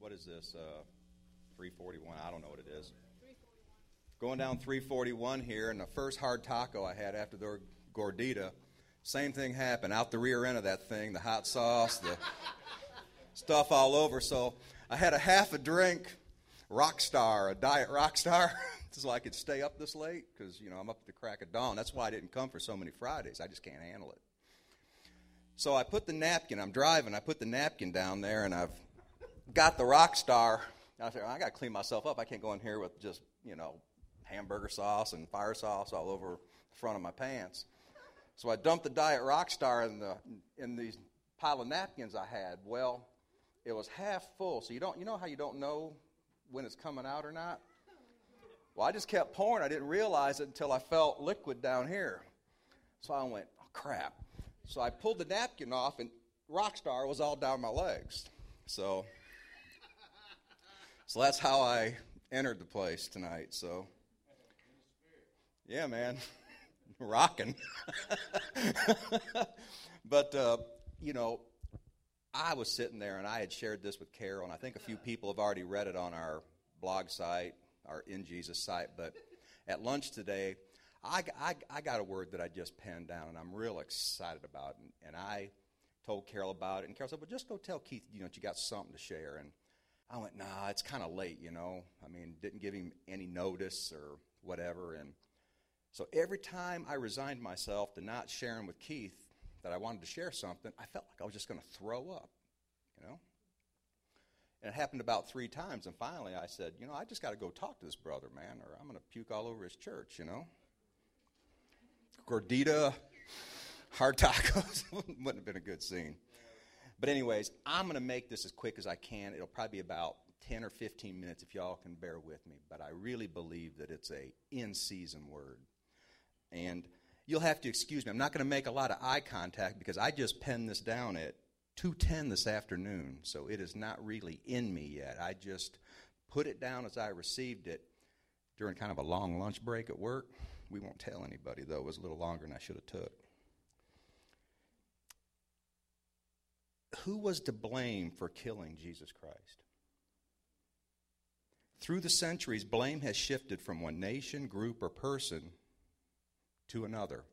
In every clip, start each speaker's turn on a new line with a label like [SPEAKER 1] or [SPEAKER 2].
[SPEAKER 1] what is this? Uh, 341. I don't know what it is. Going down 341 here, and the first hard taco I had after the gordita, same thing happened. Out the rear end of that thing, the hot sauce, the stuff all over. So I had a half a drink Rockstar, a diet Rockstar, so I could stay up this late because, you know, I'm up at the crack of dawn. That's why I didn't come for so many Fridays. I just can't handle it. So I put the napkin, I'm driving, I put the napkin down there, and I've got the Rockstar. I said, I got to clean myself up. I can't go in here with just, you know, hamburger sauce and fire sauce all over the front of my pants. So I dumped the Diet Rockstar in the in these pile of napkins I had. Well, it was half full. So you don't you know how you don't know when it's coming out or not? Well, I just kept pouring. I didn't realize it until I felt liquid down here. So I went, oh crap. So I pulled the napkin off and Rockstar was all down my legs. So so that's how I entered the place tonight. So yeah, man, rocking. but uh, you know, I was sitting there and I had shared this with Carol, and I think a few people have already read it on our blog site, our In Jesus site. But at lunch today, I, I, I got a word that I just penned down, and I'm real excited about. And, and I told Carol about it, and Carol said, "Well, just go tell Keith, you know, you got something to share." And I went, "Nah, it's kind of late, you know. I mean, didn't give him any notice or whatever." And so every time I resigned myself to not sharing with Keith that I wanted to share something, I felt like I was just going to throw up, you know? And it happened about three times, and finally I said, you know, I just got to go talk to this brother, man, or I'm going to puke all over his church, you know? Gordita, hard tacos wouldn't have been a good scene. But, anyways, I'm going to make this as quick as I can. It'll probably be about 10 or 15 minutes if y'all can bear with me. But I really believe that it's a in season word. And you'll have to excuse me. I'm not going to make a lot of eye contact because I just penned this down at 2:10 this afternoon, so it is not really in me yet. I just put it down as I received it during kind of a long lunch break at work. We won't tell anybody though. It was a little longer than I should have took. Who was to blame for killing Jesus Christ? Through the centuries, blame has shifted from one nation, group, or person to another.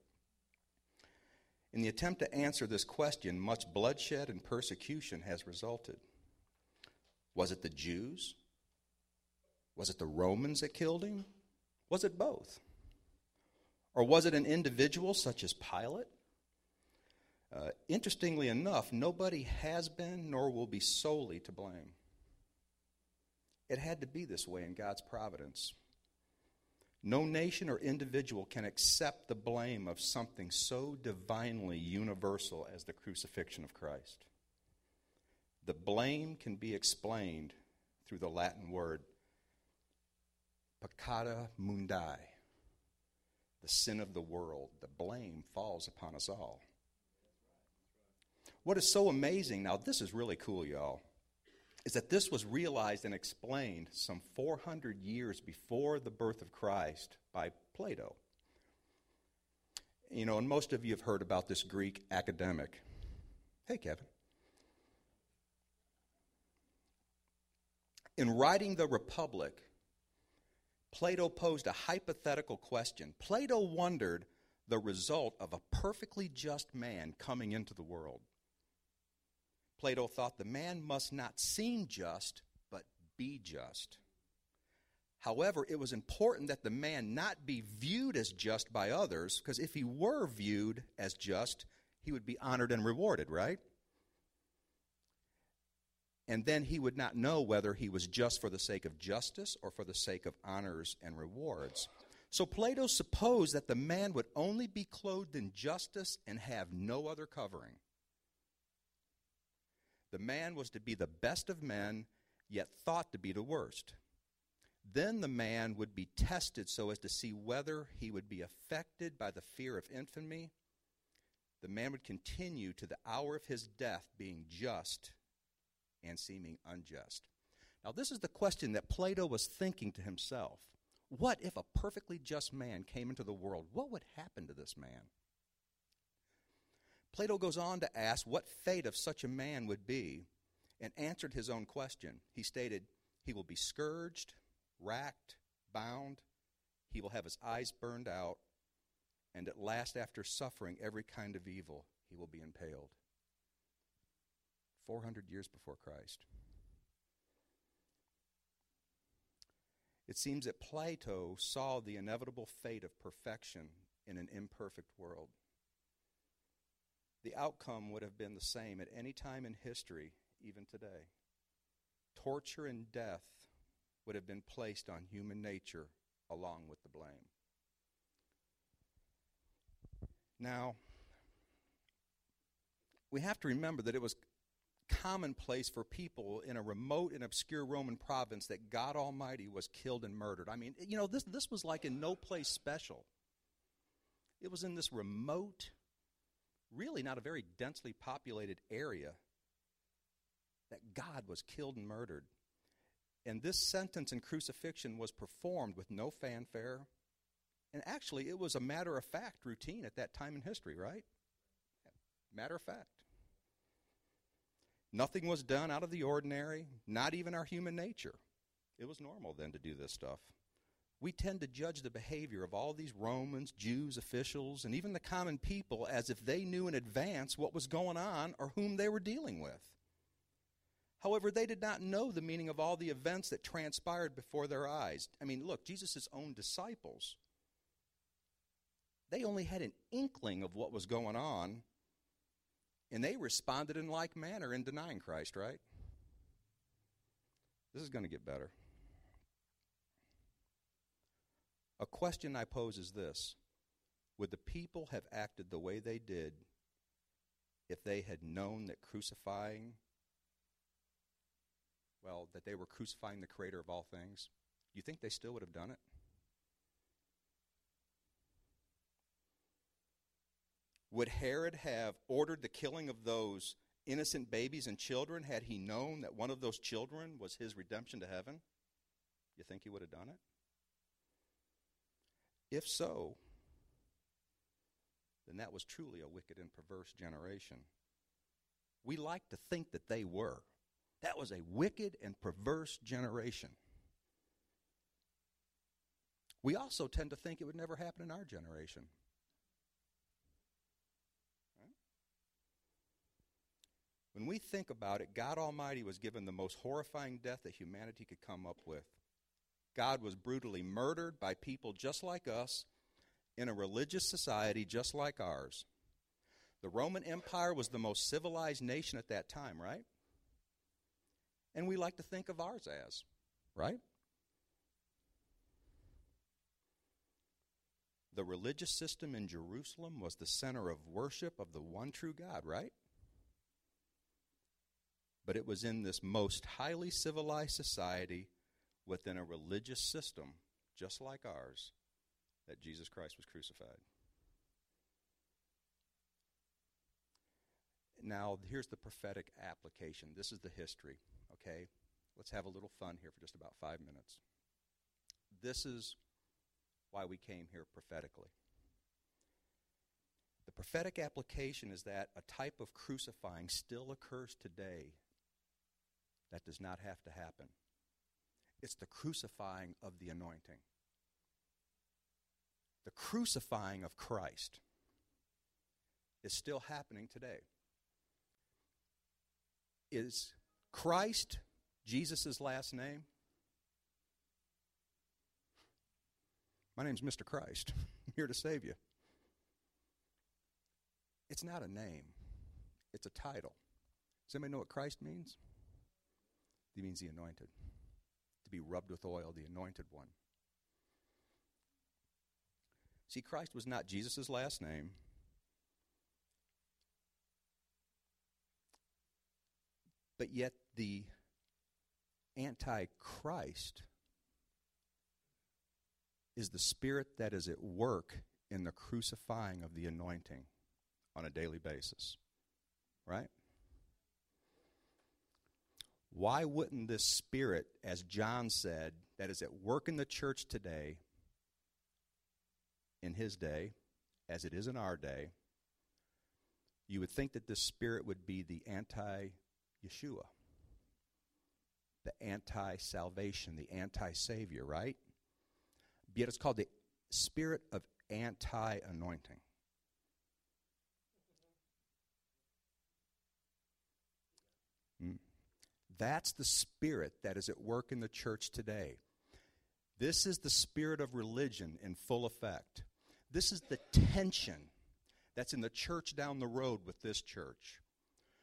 [SPEAKER 1] In the attempt to answer this question, much bloodshed and persecution has resulted. Was it the Jews? Was it the Romans that killed him? Was it both? Or was it an individual such as Pilate? Uh, interestingly enough, nobody has been nor will be solely to blame. It had to be this way in God's providence. No nation or individual can accept the blame of something so divinely universal as the crucifixion of Christ. The blame can be explained through the Latin word peccata mundi, the sin of the world. The blame falls upon us all. What is so amazing, now this is really cool, y'all is that this was realized and explained some 400 years before the birth of Christ by Plato. You know, and most of you have heard about this Greek academic. Hey, Kevin. In writing The Republic, Plato posed a hypothetical question. Plato wondered the result of a perfectly just man coming into the world. Plato thought the man must not seem just, but be just. However, it was important that the man not be viewed as just by others, because if he were viewed as just, he would be honored and rewarded, right? And then he would not know whether he was just for the sake of justice or for the sake of honors and rewards. So Plato supposed that the man would only be clothed in justice and have no other covering. The man was to be the best of men, yet thought to be the worst. Then the man would be tested so as to see whether he would be affected by the fear of infamy. The man would continue to the hour of his death being just and seeming unjust. Now, this is the question that Plato was thinking to himself. What if a perfectly just man came into the world? What would happen to this man? Plato goes on to ask what fate of such a man would be. and answered his own question. He stated, He will be scourged, racked, bound, he will have his eyes burned out, and at last, after suffering every kind of evil, he will be impaled. 400 years before Christ. It seems that Plato saw the inevitable fate of perfection in an imperfect world. The outcome would have been the same at any time in history, even today. Torture and death would have been placed on human nature along with the blame. Now, we have to remember that it was commonplace for people in a remote and obscure Roman province that God Almighty was killed and murdered. I mean, you know, this, this was like in no place special. It was in this remote, really not a very densely populated area that God was killed and murdered. And this sentence and crucifixion was performed with no fanfare. And actually, it was a matter of fact routine at that time in history, right? Matter of fact. Nothing was done out of the ordinary, not even our human nature. It was normal then to do this stuff. We tend to judge the behavior of all these Romans, Jews, officials, and even the common people as if they knew in advance what was going on or whom they were dealing with. However, they did not know the meaning of all the events that transpired before their eyes. I mean, look, Jesus' own disciples, they only had an inkling of what was going on, and they responded in like manner in denying Christ, right? This is going to get better. A question I pose is this Would the people have acted the way they did if they had known that crucifying well, that they were crucifying the creator of all things, you think they still would have done it? Would Herod have ordered the killing of those innocent babies and children had he known that one of those children was his redemption to heaven? You think he would have done it? If so, then that was truly a wicked and perverse generation. We like to think that they were. That was a wicked and perverse generation. We also tend to think it would never happen in our generation. When we think about it, God Almighty was given the most horrifying death that humanity could come up with. God was brutally murdered by people just like us in a religious society just like ours. The Roman Empire was the most civilized nation at that time, right? and we like to think of ours as, right? The religious system in Jerusalem was the center of worship of the one true God, right? But it was in this most highly civilized society within a religious system just like ours that Jesus Christ was crucified. Now, here's the prophetic application. This is the history okay? Let's have a little fun here for just about five minutes. This is why we came here prophetically. The prophetic application is that a type of crucifying still occurs today that does not have to happen. It's the crucifying of the anointing. The crucifying of Christ is still happening today. Is Christ, Jesus' last name. My name's Mr. Christ. I'm here to save you. It's not a name, it's a title. Does anybody know what Christ means? He means the anointed, to be rubbed with oil, the anointed one. See, Christ was not Jesus' last name. But yet, the Antichrist is the spirit that is at work in the crucifying of the anointing on a daily basis. Right? Why wouldn't this spirit, as John said, that is at work in the church today, in his day, as it is in our day, you would think that this spirit would be the anti Yeshua. the anti salvation, the anti savior, right? Yet it's called the spirit of anti anointing. Hmm. That's the spirit that is at work in the church today. This is the spirit of religion in full effect. This is the tension that's in the church down the road with this church.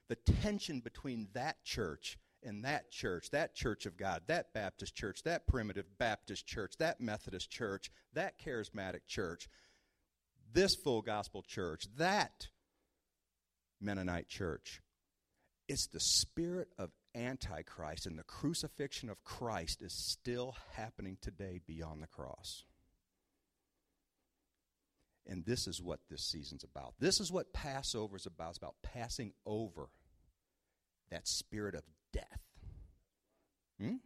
[SPEAKER 1] The tension between that church and that church, that church of God, that Baptist church, that primitive Baptist church, that Methodist church, that charismatic church, this full gospel church, that Mennonite church. It's the spirit of Antichrist, and the crucifixion of Christ is still happening today beyond the cross. And this is what this season's about. This is what Passover is about. It's about passing over that spirit of death. Hmm?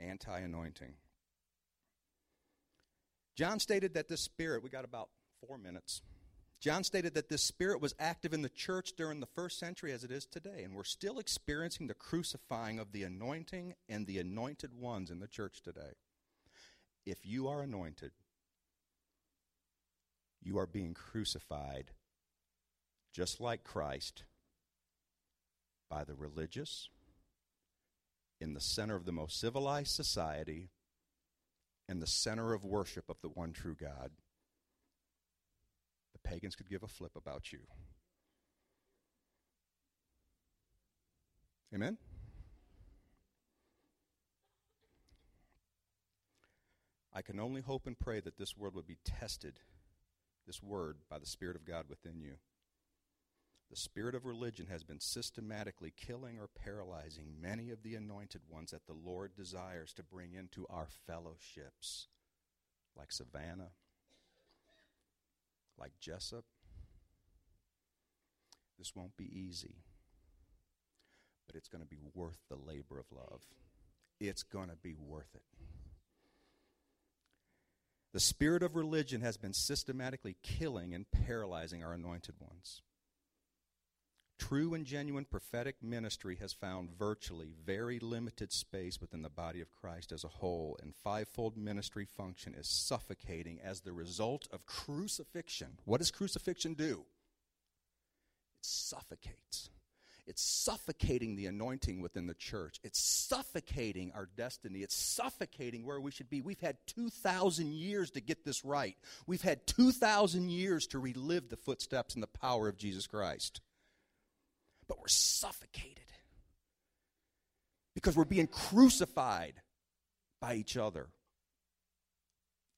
[SPEAKER 1] Anti anointing. John stated that this spirit, we got about four minutes. John stated that this spirit was active in the church during the first century as it is today, and we're still experiencing the crucifying of the anointing and the anointed ones in the church today. If you are anointed, you are being crucified just like Christ by the religious in the center of the most civilized society in the center of worship of the one true God pagans could give a flip about you. Amen? I can only hope and pray that this word would be tested, this word, by the Spirit of God within you. The spirit of religion has been systematically killing or paralyzing many of the anointed ones that the Lord desires to bring into our fellowships, like Savannah, like Jessup. This won't be easy, but it's going to be worth the labor of love. It's going to be worth it. The spirit of religion has been systematically killing and paralyzing our anointed ones. True and genuine prophetic ministry has found virtually very limited space within the body of Christ as a whole, and fivefold ministry function is suffocating as the result of crucifixion. What does crucifixion do? It suffocates. It's suffocating the anointing within the church. It's suffocating our destiny. It's suffocating where we should be. We've had 2,000 years to get this right. We've had 2,000 years to relive the footsteps and the power of Jesus Christ but we're suffocated because we're being crucified by each other.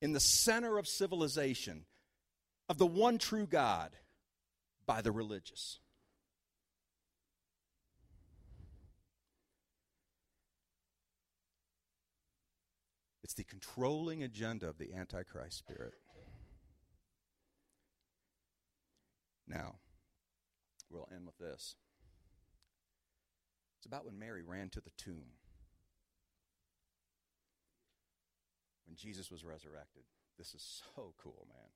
[SPEAKER 1] In the center of civilization, of the one true God, by the religious. It's the controlling agenda of the Antichrist spirit. Now, we'll end with this. It's about when Mary ran to the tomb. When Jesus was resurrected. This is so cool, man.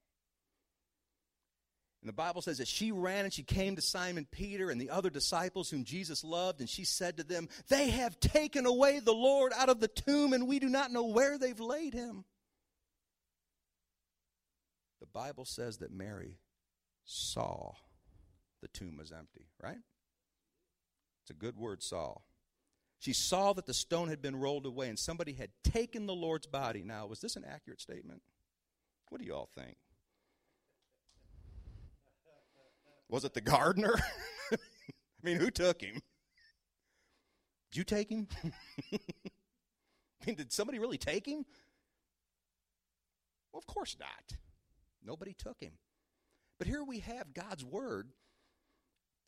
[SPEAKER 1] And the Bible says that she ran and she came to Simon Peter and the other disciples whom Jesus loved, and she said to them, They have taken away the Lord out of the tomb, and we do not know where they've laid him. The Bible says that Mary saw the tomb was empty, right? It's a good word, Saul. She saw that the stone had been rolled away and somebody had taken the Lord's body. Now, was this an accurate statement? What do you all think? Was it the gardener? I mean, who took him? Did you take him? I mean, did somebody really take him? Well, of course not. Nobody took him. But here we have God's word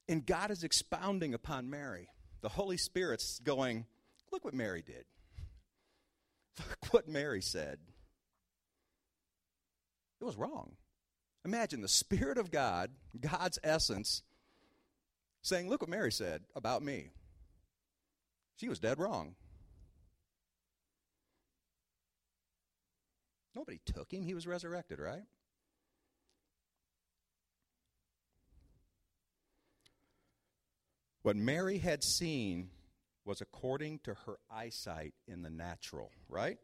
[SPEAKER 1] and God is expounding upon Mary. The Holy Spirit's going, look what Mary did. Look what Mary said. It was wrong. Imagine the Spirit of God, God's essence, saying, Look what Mary said about me. She was dead wrong. Nobody took him, he was resurrected, right? What Mary had seen was according to her eyesight in the natural, right?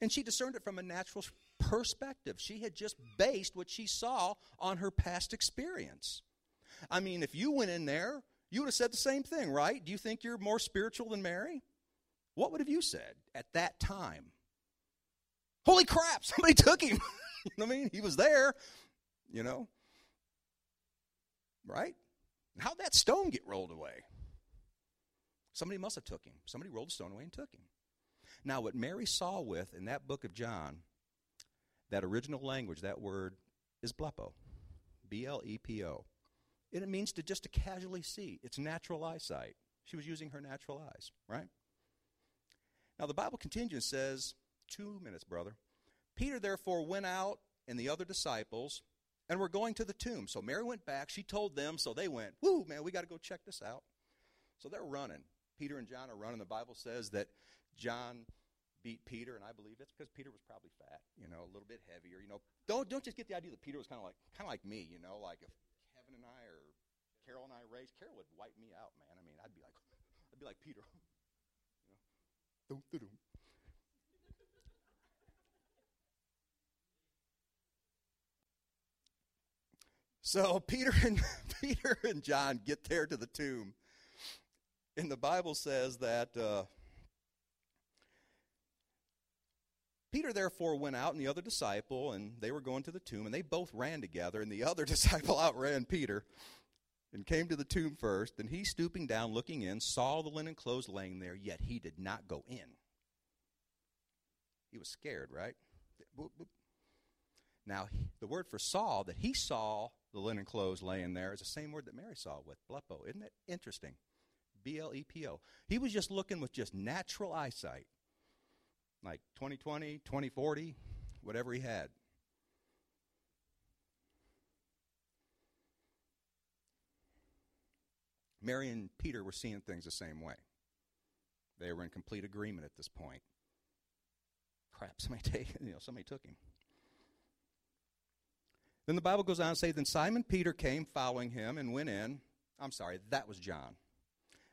[SPEAKER 1] And she discerned it from a natural perspective. She had just based what she saw on her past experience. I mean, if you went in there, you would have said the same thing, right? Do you think you're more spiritual than Mary? What would have you said at that time? Holy crap, somebody took him. I mean? He was there, you know. Right? How'd that stone get rolled away? Somebody must have took him. Somebody rolled the stone away and took him. Now, what Mary saw with in that book of John, that original language, that word is blepo. B L E P O. And it means to just to casually see. It's natural eyesight. She was using her natural eyes, right? Now the Bible continues says, two minutes, brother. Peter therefore went out and the other disciples and we're going to the tomb. So Mary went back. She told them, so they went, Woo, man, we got to go check this out. So they're running. Peter and John are running. The Bible says that John beat Peter, and I believe it's because Peter was probably fat, you know, a little bit heavier. You know, don't don't just get the idea that Peter was kind of like kind of like me, you know, like if Kevin and I or Carol and I raced, Carol would wipe me out, man. I mean, I'd be like, I'd be like Peter, you know, So Peter and Peter and John get there to the tomb, and the Bible says that uh, Peter therefore went out and the other disciple, and they were going to the tomb, and they both ran together, and the other disciple outran Peter and came to the tomb first. And he, stooping down, looking in, saw the linen clothes laying there, yet he did not go in. He was scared, right? Now, the word for saw that he saw the linen clothes laying there is the same word that Mary saw with blepo. Isn't it interesting? B L E P O. He was just looking with just natural eyesight, like 2020, 2040, whatever he had. Mary and Peter were seeing things the same way. They were in complete agreement at this point. Crap, somebody take, you know, somebody took him. Then the Bible goes on to say, Then Simon Peter came following him and went in. I'm sorry, that was John.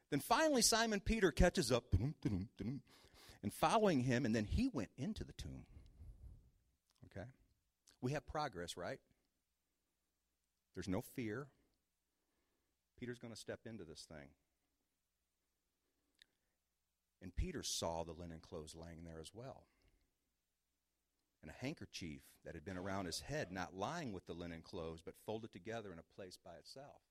[SPEAKER 1] Then finally, Simon Peter catches up and following him, and then he went into the tomb. Okay? We have progress, right? There's no fear. Peter's going to step into this thing. And Peter saw the linen clothes laying there as well and a handkerchief that had been around his head, not lying with the linen clothes, but folded together in a place by itself.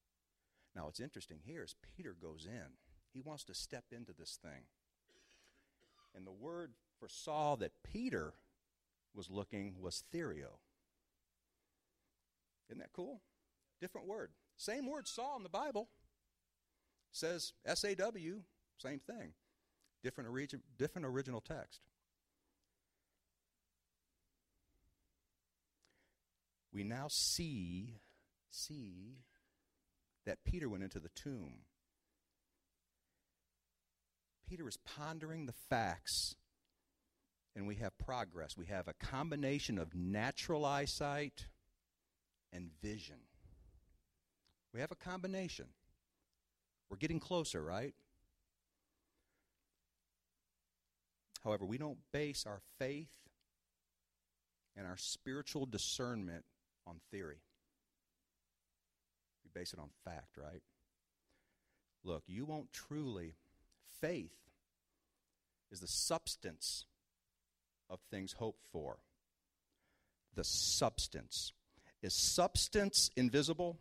[SPEAKER 1] Now, what's interesting here is Peter goes in. He wants to step into this thing. And the word for Saul that Peter was looking was therio. Isn't that cool? Different word. Same word, Saul in the Bible. Says S A W, same thing. Different, origi- different original text. We now see see that Peter went into the tomb. Peter is pondering the facts and we have progress. We have a combination of natural eyesight and vision. We have a combination. We're getting closer, right? However, we don't base our faith and our spiritual discernment on theory. We base it on fact, right? Look, you won't truly, faith is the substance of things hoped for. The substance. Is substance invisible?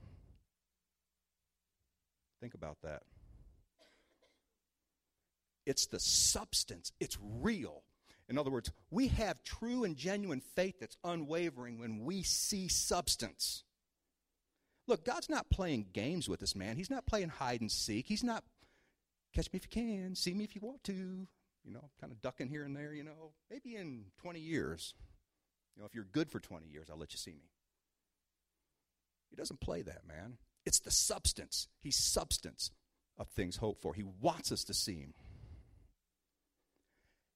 [SPEAKER 1] Think about that. It's the substance, it's real. In other words, we have true and genuine faith that's unwavering when we see substance. Look, God's not playing games with this man. He's not playing hide and seek. He's not catch me if you can, see me if you want to, you know, kind of ducking here and there, you know. Maybe in 20 years, you know, if you're good for 20 years, I'll let you see me. He doesn't play that, man. It's the substance. He's substance of things hoped for. He wants us to see him.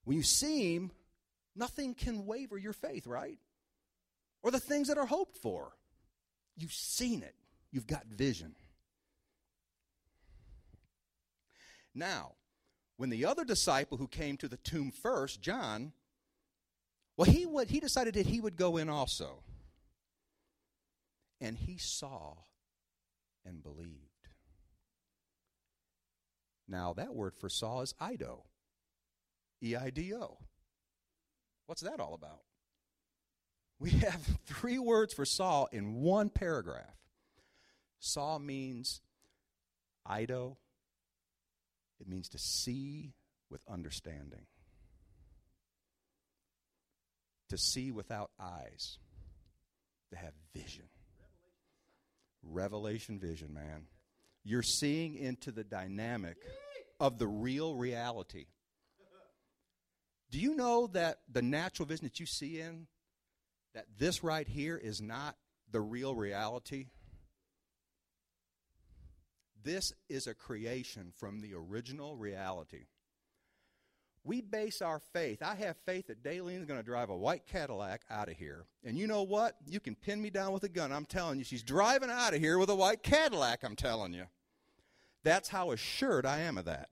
[SPEAKER 1] When you see Him, nothing can waver your faith, right? Or the things that are hoped for. You've seen it, you've got vision. Now, when the other disciple who came to the tomb first, John, well, he, would, he decided that he would go in also. And he saw and believed. Now, that word for saw is eido. E I D O. What's that all about? We have three words for saw in one paragraph. Saw means eido, it means to see with understanding, to see without eyes, to have vision. Revelation vision, man. You're seeing into the dynamic of the real reality. Do you know that the natural vision that you see in, that this right here is not the real reality? This is a creation from the original reality. We base our faith. I have faith that Daylene's going to drive a white Cadillac out of here. And you know what? You can pin me down with a gun. I'm telling you, she's driving out of here with a white Cadillac, I'm telling you. That's how assured I am of that.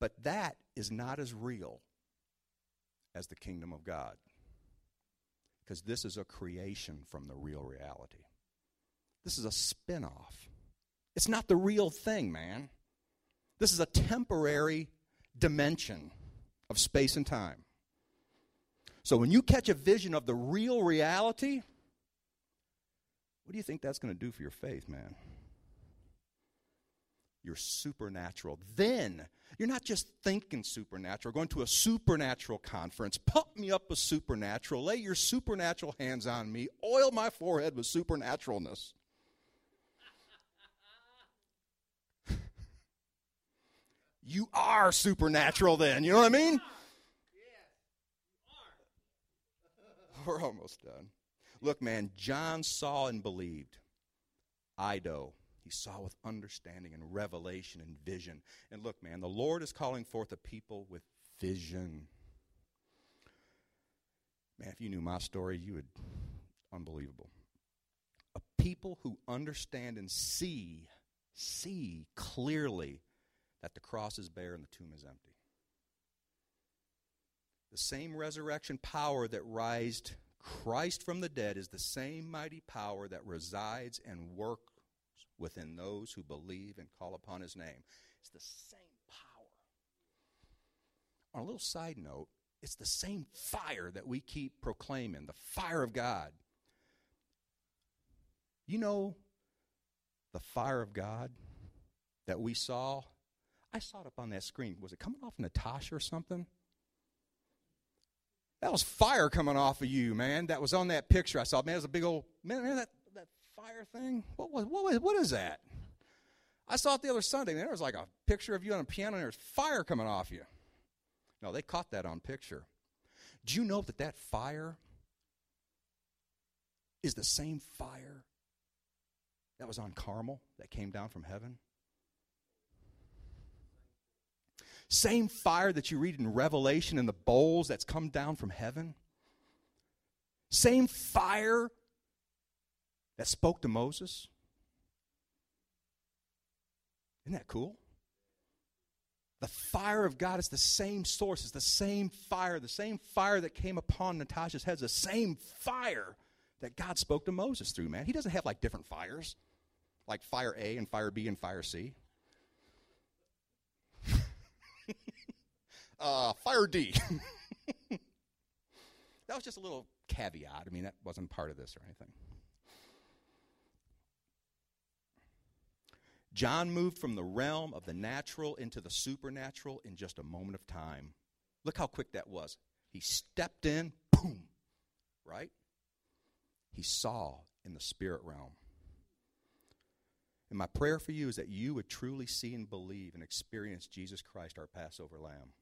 [SPEAKER 1] But that is not as real as the kingdom of God. Because this is a creation from the real reality. This is a spin off. It's not the real thing, man. This is a temporary dimension of space and time. So when you catch a vision of the real reality, what do you think that's going to do for your faith, man? You're supernatural. Then you're not just thinking supernatural, going to a supernatural conference. Pump me up with supernatural. Lay your supernatural hands on me. Oil my forehead with supernaturalness. you are supernatural then. You know what I mean? We're almost done. Look, man, John saw and believed. eido. He saw with understanding and revelation and vision. And look, man, the Lord is calling forth a people with vision. Man, if you knew my story, you would. Unbelievable. A people who understand and see, see clearly that the cross is bare and the tomb is empty. The same resurrection power that raised Christ from the dead is the same mighty power that resides and works within those who believe and call upon his name. It's the same power. On a little side note, it's the same fire that we keep proclaiming the fire of God. You know the fire of God that we saw I saw it up on that screen. Was it coming off Natasha or something? That was fire coming off of you, man. That was on that picture I saw. Man, it was a big old man. man that fire thing. What was what was what is that? I saw it the other Sunday. There was like a picture of you on a piano, and there's fire coming off you. No, they caught that on picture. Do you know that that fire is the same fire that was on Carmel that came down from heaven? Same fire that you read in Revelation in the bowls that's come down from heaven. Same fire that spoke to Moses. Isn't that cool? The fire of God is the same source, it's the same fire. The same fire that came upon Natasha's head the same fire that God spoke to Moses through, man. He doesn't have like different fires, like fire A and fire B and fire C. uh, fire D. that was just a little caveat. I mean, that wasn't part of this or anything. John moved from the realm of the natural into the supernatural in just a moment of time. Look how quick that was. He stepped in, boom, right? He saw in the spirit realm. And my prayer for you is that you would truly see and believe and experience Jesus Christ, our Passover lamb.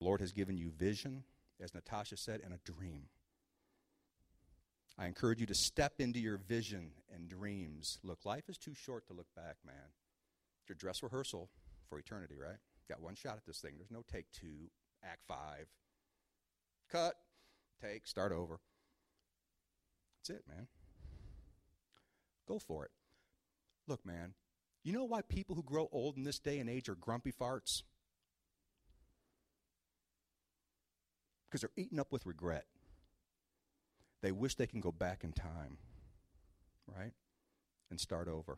[SPEAKER 1] The Lord has given you vision, as Natasha said, and a dream. I encourage you to step into your vision and dreams. Look, life is too short to look back, man. It's your dress rehearsal for eternity, right? Got one shot at this thing. There's no take two, act five. Cut, take, start over. That's it, man. Go for it. Look, man, You know why people who grow old in this day and age are grumpy farts? Because they're eaten up with regret. They wish they can go back in time, right? And start over.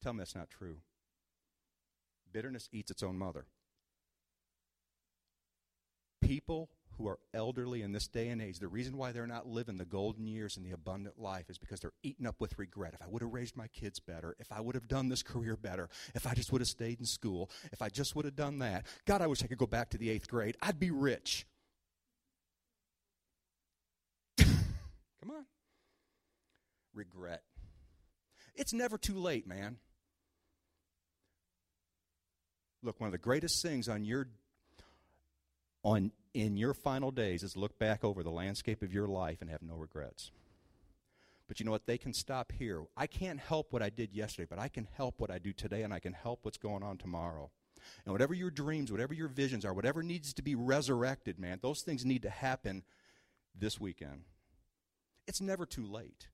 [SPEAKER 1] Tell me that's not true. Bitterness eats its own mother. People who are elderly in this day and age, the reason why they're not living the golden years and the abundant life is because they're eaten up with regret. If I would have raised my kids better, if I would have done this career better, if I just would have stayed in school, if I just would have done that, God, I wish I could go back to the eighth grade. I'd be rich. Come on. Regret. It's never too late, man. Look, one of the greatest things on your on in your final days is look back over the landscape of your life and have no regrets. But you know what? They can stop here. I can't help what I did yesterday, but I can help what I do today, and I can help what's going on tomorrow. And whatever your dreams, whatever your visions are, whatever needs to be resurrected, man, those things need to happen this weekend. It's never too late.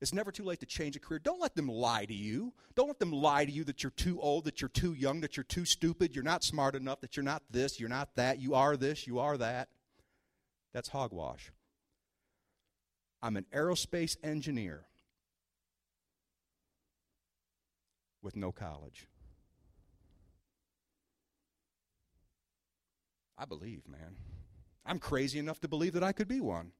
[SPEAKER 1] It's never too late to change a career. Don't let them lie to you. Don't let them lie to you that you're too old, that you're too young, that you're too stupid, you're not smart enough, that you're not this, you're not that, you are this, you are that. That's hogwash. I'm an aerospace engineer with no college. I believe, man. I'm crazy enough to believe that I could be one.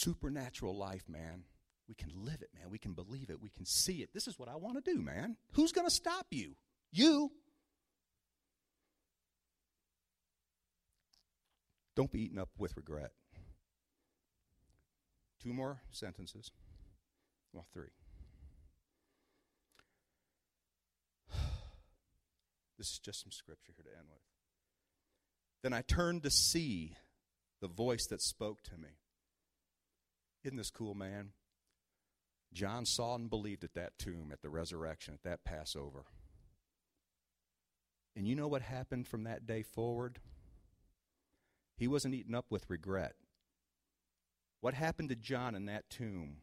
[SPEAKER 1] Supernatural life, man. We can live it, man. We can believe it. We can see it. This is what I want to do, man. Who's going to stop you? You. Don't be eaten up with regret. Two more sentences. Well, three. This is just some scripture here to end with. Then I turned to see the voice that spoke to me. Isn't this cool, man? John saw and believed at that tomb, at the resurrection, at that Passover. And you know what happened from that day forward? He wasn't eaten up with regret. What happened to John in that tomb?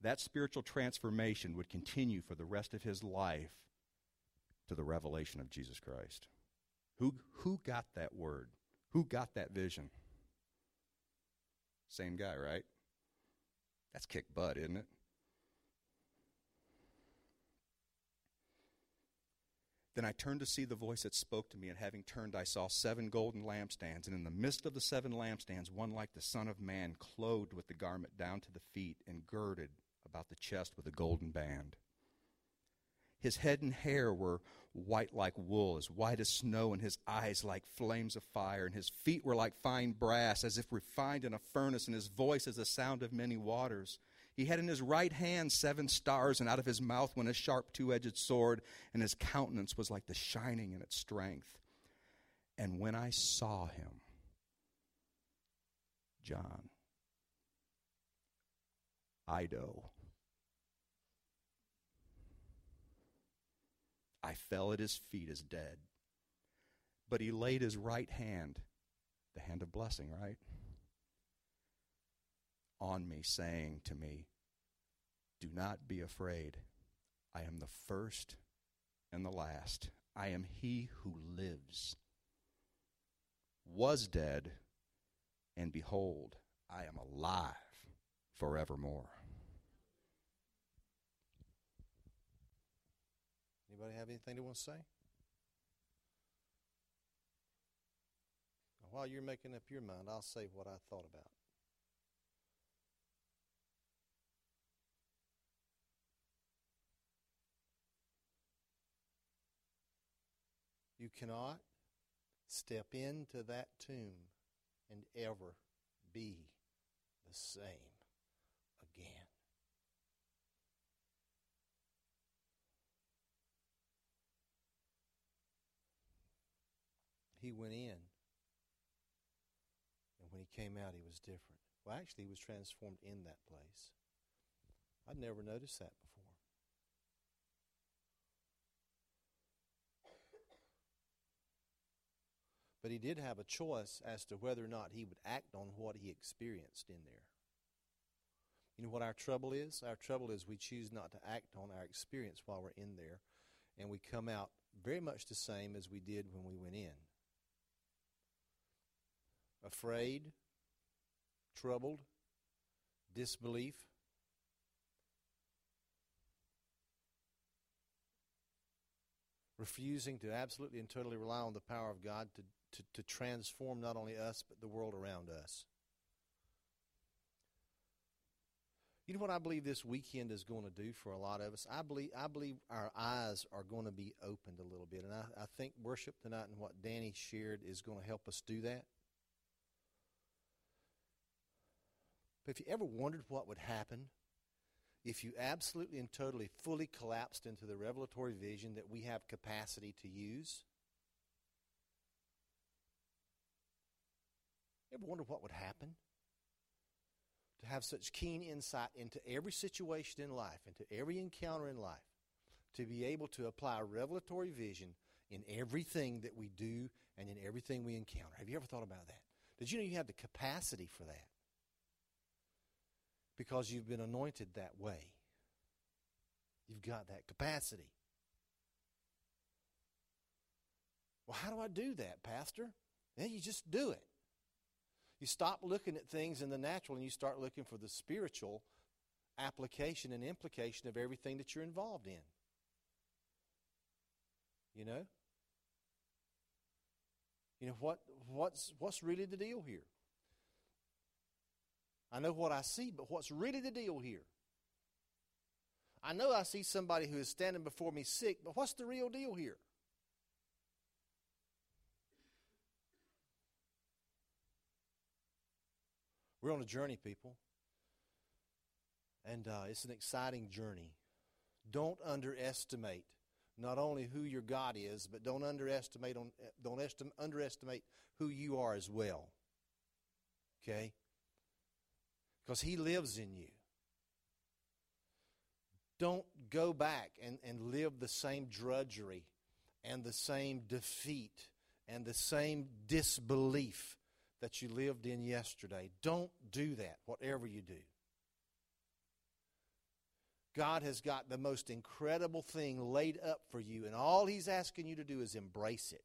[SPEAKER 1] That spiritual transformation would continue for the rest of his life to the revelation of Jesus Christ. Who, who got that word? Who got that vision? Same guy, right? That's kick butt, isn't it? Then I turned to see the voice that spoke to me, and having turned, I saw seven golden lampstands, and in the midst of the seven lampstands, one like the Son of Man, clothed with the garment down to the feet, and girded about the chest with a golden band. His head and hair were white like wool, as white as snow, and his eyes like flames of fire, and his feet were like fine brass, as if refined in a furnace, and his voice as the sound of many waters. He had in his right hand seven stars, and out of his mouth went a sharp two edged sword, and his countenance was like the shining in its strength. And when I saw him, John, eido, I fell at his feet as dead. But he laid his right hand, the hand of blessing, right? On me, saying to me, Do not be afraid. I am the first and the last. I am he who lives, was dead, and behold, I am alive forevermore.
[SPEAKER 2] Anybody have anything they want to say? While you're making up your mind, I'll say what I thought about. You cannot step into that tomb and ever be the same he went in. And when he came out, he was different. Well, actually, he was transformed in that place. I'd never noticed that before. But he did have a choice as to whether or not he would act on what he experienced in there. You know what our trouble is? Our trouble is we choose not to act on our experience while we're in there, and we come out very much the same as we did when we went in. Afraid, troubled, disbelief, refusing to absolutely and totally rely on the power of God to, to, to transform not only us, but the world around us. You know what I believe this weekend is going to do for a lot of us? I believe I believe our eyes are going to be opened a little bit. And I, I think worship tonight and what Danny shared is going to help us do that. But if you ever wondered what would happen if you absolutely and totally fully collapsed into the revelatory vision that we have capacity to use? Ever wonder what would happen? To have such keen insight into every situation in life, into every encounter in life, to be able to apply revelatory vision in everything that we do and in everything we encounter. Have you ever thought about that? Did you know you have the capacity for that? Because you've been anointed that way. You've got that capacity. Well, how do I do that, Pastor? Yeah, you just do it. You stop looking at things in the natural and you start looking for the spiritual application and implication of everything that you're involved in. You know? You know what what's what's really the deal here? I know what I see, but what's really the deal here? I know I see somebody who is standing before me sick, but what's the real deal here? We're on a journey, people. And uh, it's an exciting journey. Don't underestimate not only who your God is, but don't underestimate on, don't estim- underestimate who you are as well. Okay? Because He lives in you. Don't go back and, and live the same drudgery and the same defeat and the same disbelief that you lived in yesterday. Don't do that, whatever you do. God has got the most incredible thing laid up for you, and all He's asking you to do is embrace it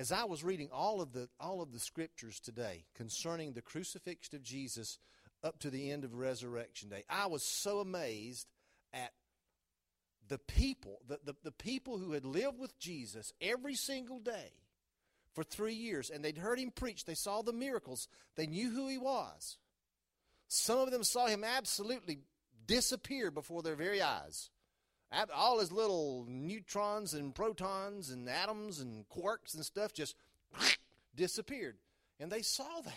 [SPEAKER 2] as I was reading all of the all of the scriptures today concerning the crucifixion of Jesus up to the end of resurrection day, I was so amazed at the people, the, the, the people who had lived with Jesus every single day for three years, and they'd heard him preach, they saw the miracles, they knew who he was. Some of them saw him absolutely disappear before their very eyes all his little neutrons and protons and atoms and quarks and stuff just disappeared. And they saw that.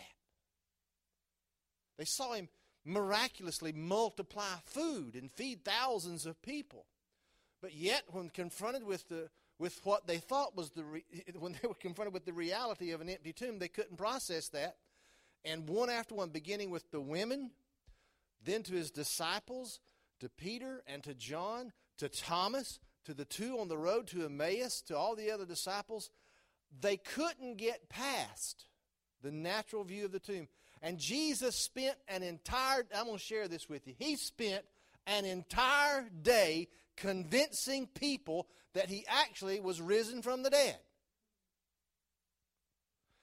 [SPEAKER 2] They saw him miraculously multiply food and feed thousands of people. But yet, when confronted with the with what they thought was the re- when they were confronted with the reality of an empty tomb, they couldn't process that. And one after one, beginning with the women, then to his disciples, to Peter and to John, to Thomas, to the two on the road to Emmaus, to all the other disciples, they couldn't get past the natural view of the tomb. And Jesus spent an entire, I'm going to share this with you. He spent an entire day convincing people that he actually was risen from the dead.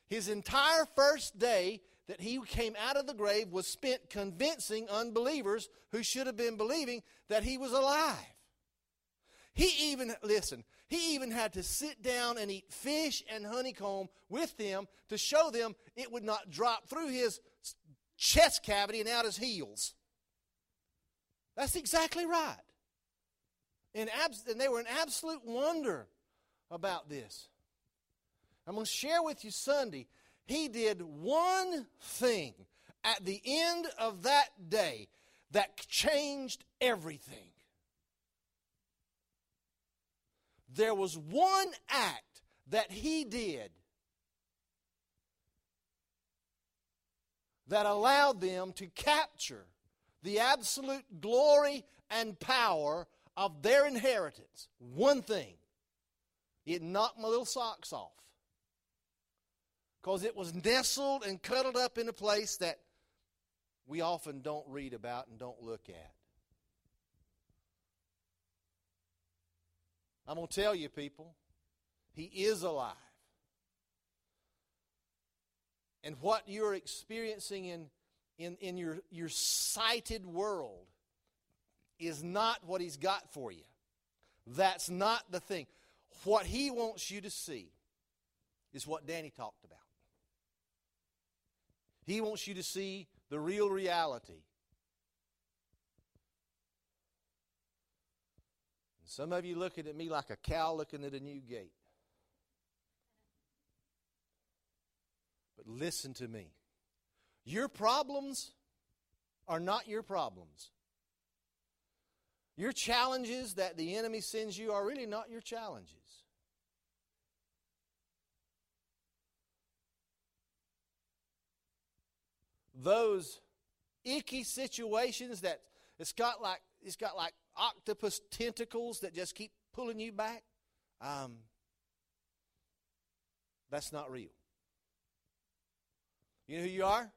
[SPEAKER 2] His entire first day that he came out of the grave was spent convincing unbelievers who should have been believing that he was alive. He even, listen, he even had to sit down and eat fish and honeycomb with them to show them it would not drop through his chest cavity and out his heels. That's exactly right. And, they were in absolute wonder about this. I'm going to share with you Sunday. He did one thing at the end of that day that changed everything. There was one act that he did that allowed them to capture the absolute glory and power of their inheritance. One thing. it knocked my little socks off. Because it was nestled and cuddled up in a place that we often don't read about and don't look at. I'm going to tell you, people, He is alive. And what you're experiencing in, in, in your, your sighted world is not what He's got for you. That's not the thing. What He wants you to see is what Danny talked about. He wants you to see the real reality. Some of you looking at me like a cow looking at a new gate. But listen to me. Your problems are not your problems. Your challenges that the enemy sends you are really not your challenges. Those icky situations that it's got like it's got like octopus tentacles that just keep pulling you back. Um, that's not real. You know who you are?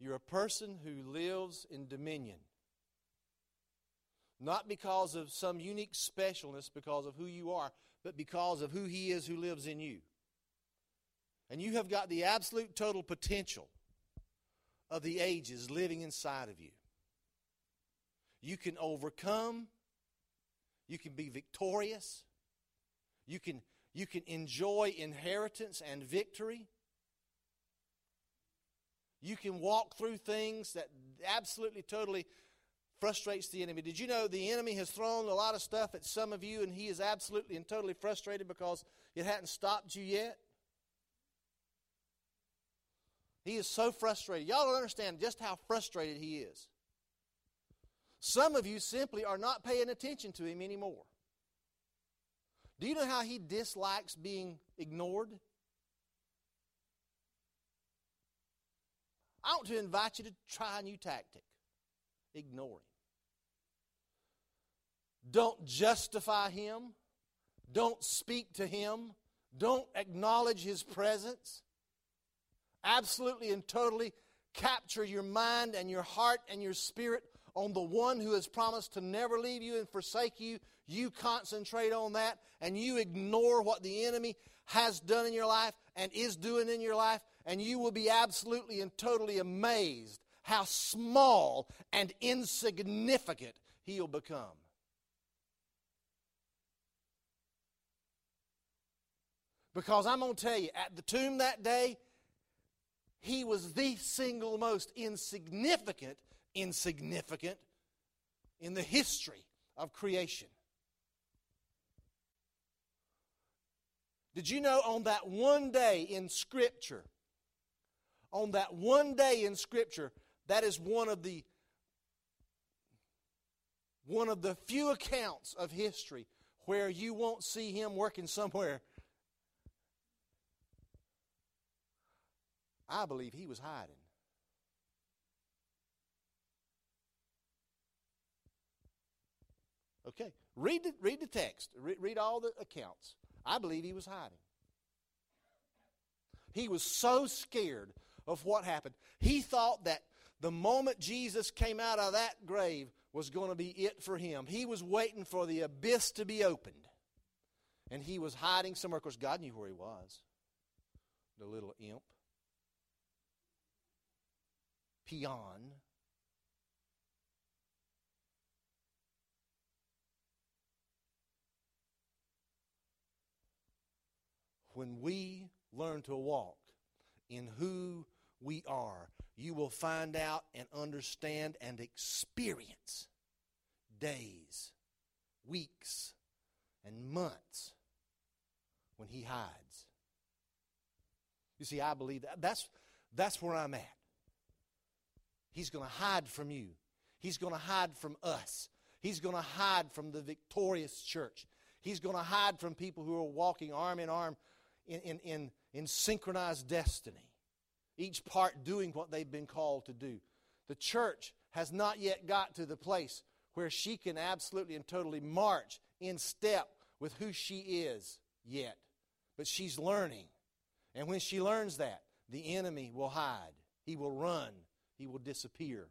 [SPEAKER 2] You're a person who lives in dominion. Not because of some unique specialness, because of who you are, but because of who He is who lives in you. And you have got the absolute total potential of the ages living inside of you. You can overcome, you can be victorious, you can, you can enjoy inheritance and victory. You can walk through things that absolutely, totally frustrates the enemy. Did you know the enemy has thrown a lot of stuff at some of you and he is absolutely and totally frustrated because it hadn't stopped you yet? He is so frustrated. Y'all don't understand just how frustrated he is. Some of you simply are not paying attention to him anymore. Do you know how he dislikes being ignored? I want to invite you to try a new tactic ignore him. Don't justify him. Don't speak to him. Don't acknowledge his presence. Absolutely and totally capture your mind and your heart and your spirit on the one who has promised to never leave you and forsake you. You concentrate on that and you ignore what the enemy has done in your life and is doing in your life and you will be absolutely and totally amazed how small and insignificant he'll become. Because I'm going to tell you, at the tomb that day, he was the single most insignificant, insignificant in the history of creation. Did you know on that one day in Scripture, on that one day in Scripture, that is one of the one of the few accounts of history where you won't see him working somewhere. I believe he was hiding. Okay, read the, read the text, read, read all the accounts. I believe he was hiding. He was so scared of what happened. He thought that the moment Jesus came out of that grave was going to be it for him. He was waiting for the abyss to be opened. And he was hiding somewhere. Of course, God knew where he was. The little imp. Peon. When we learn to walk in who we are, you will find out and understand and experience days, weeks, and months when He hides. You see, I believe that. That's, that's where I'm at. He's going to hide from you, He's going to hide from us, He's going to hide from the victorious church. He's going to hide from people who are walking arm in arm in, in, in, in synchronized destiny each part doing what they've been called to do. The church has not yet got to the place where she can absolutely and totally march in step with who she is yet, but she's learning. And when she learns that, the enemy will hide, he will run, he will disappear.